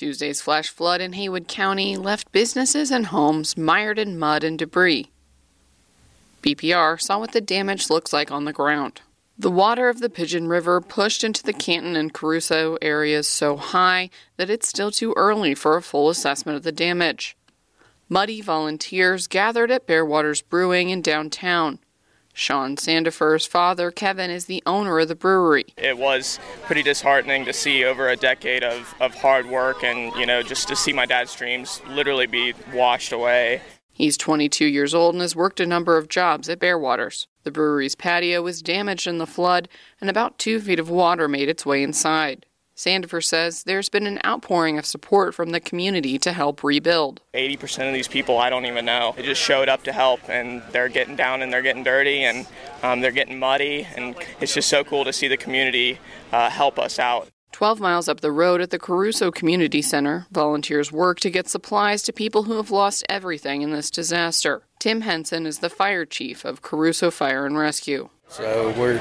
Tuesday's flash flood in Haywood County left businesses and homes mired in mud and debris. BPR saw what the damage looks like on the ground. The water of the Pigeon River pushed into the Canton and Cruso areas so high that it's still too early for a full assessment of the damage. Muddy volunteers gathered at Bearwaters Brewing in downtown. Sean Sandifer's father, Kevin, is the owner of the brewery. It was pretty disheartening to see over a decade of, of hard work and, you know, just to see my dad's dreams literally be washed away. He's 22 years old and has worked a number of jobs at Bearwaters. The brewery's patio was damaged in the flood, and about two feet of water made its way inside. Sandifer says there's been an outpouring of support from the community to help rebuild. 80% of these people I don't even know. They just showed up to help, and they're getting down and they're getting dirty and um, they're getting muddy, and it's just so cool to see the community uh, help us out. 12 miles up the road at the Cruso Community Center, volunteers work to get supplies to people who have lost everything in this disaster. Tim Henson is the fire chief of Cruso Fire and Rescue. So we're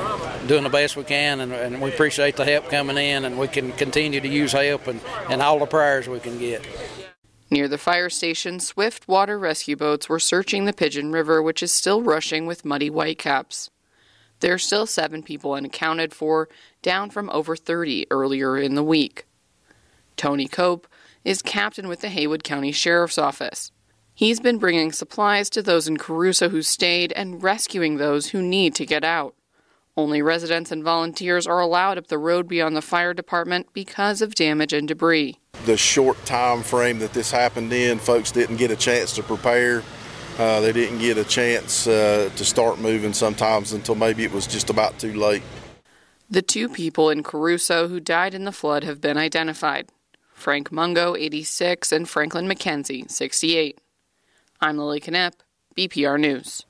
doing the best we can, and, and, we appreciate the help coming in, and we can continue to use help and, and all the prayers we can get. Near the fire station, swift water rescue boats were searching the Pigeon River, which is still rushing with muddy whitecaps. There are still seven people unaccounted for, down from over 30 earlier in the week. Tony Cope is captain with the Haywood County Sheriff's Office. He's been bringing supplies to those in Cruso who stayed and rescuing those who need to get out. Only residents and volunteers are allowed up the road beyond the fire department because of damage and debris. The short time frame that this happened in, folks didn't get a chance to prepare. Uh, they didn't get a chance uh, to start moving sometimes until maybe it was just about too late. The two people in Cruso who died in the flood have been identified Frank Mungo, 86, and Franklin McKenzie, 68. I'm Lilly Knepp, BPR News.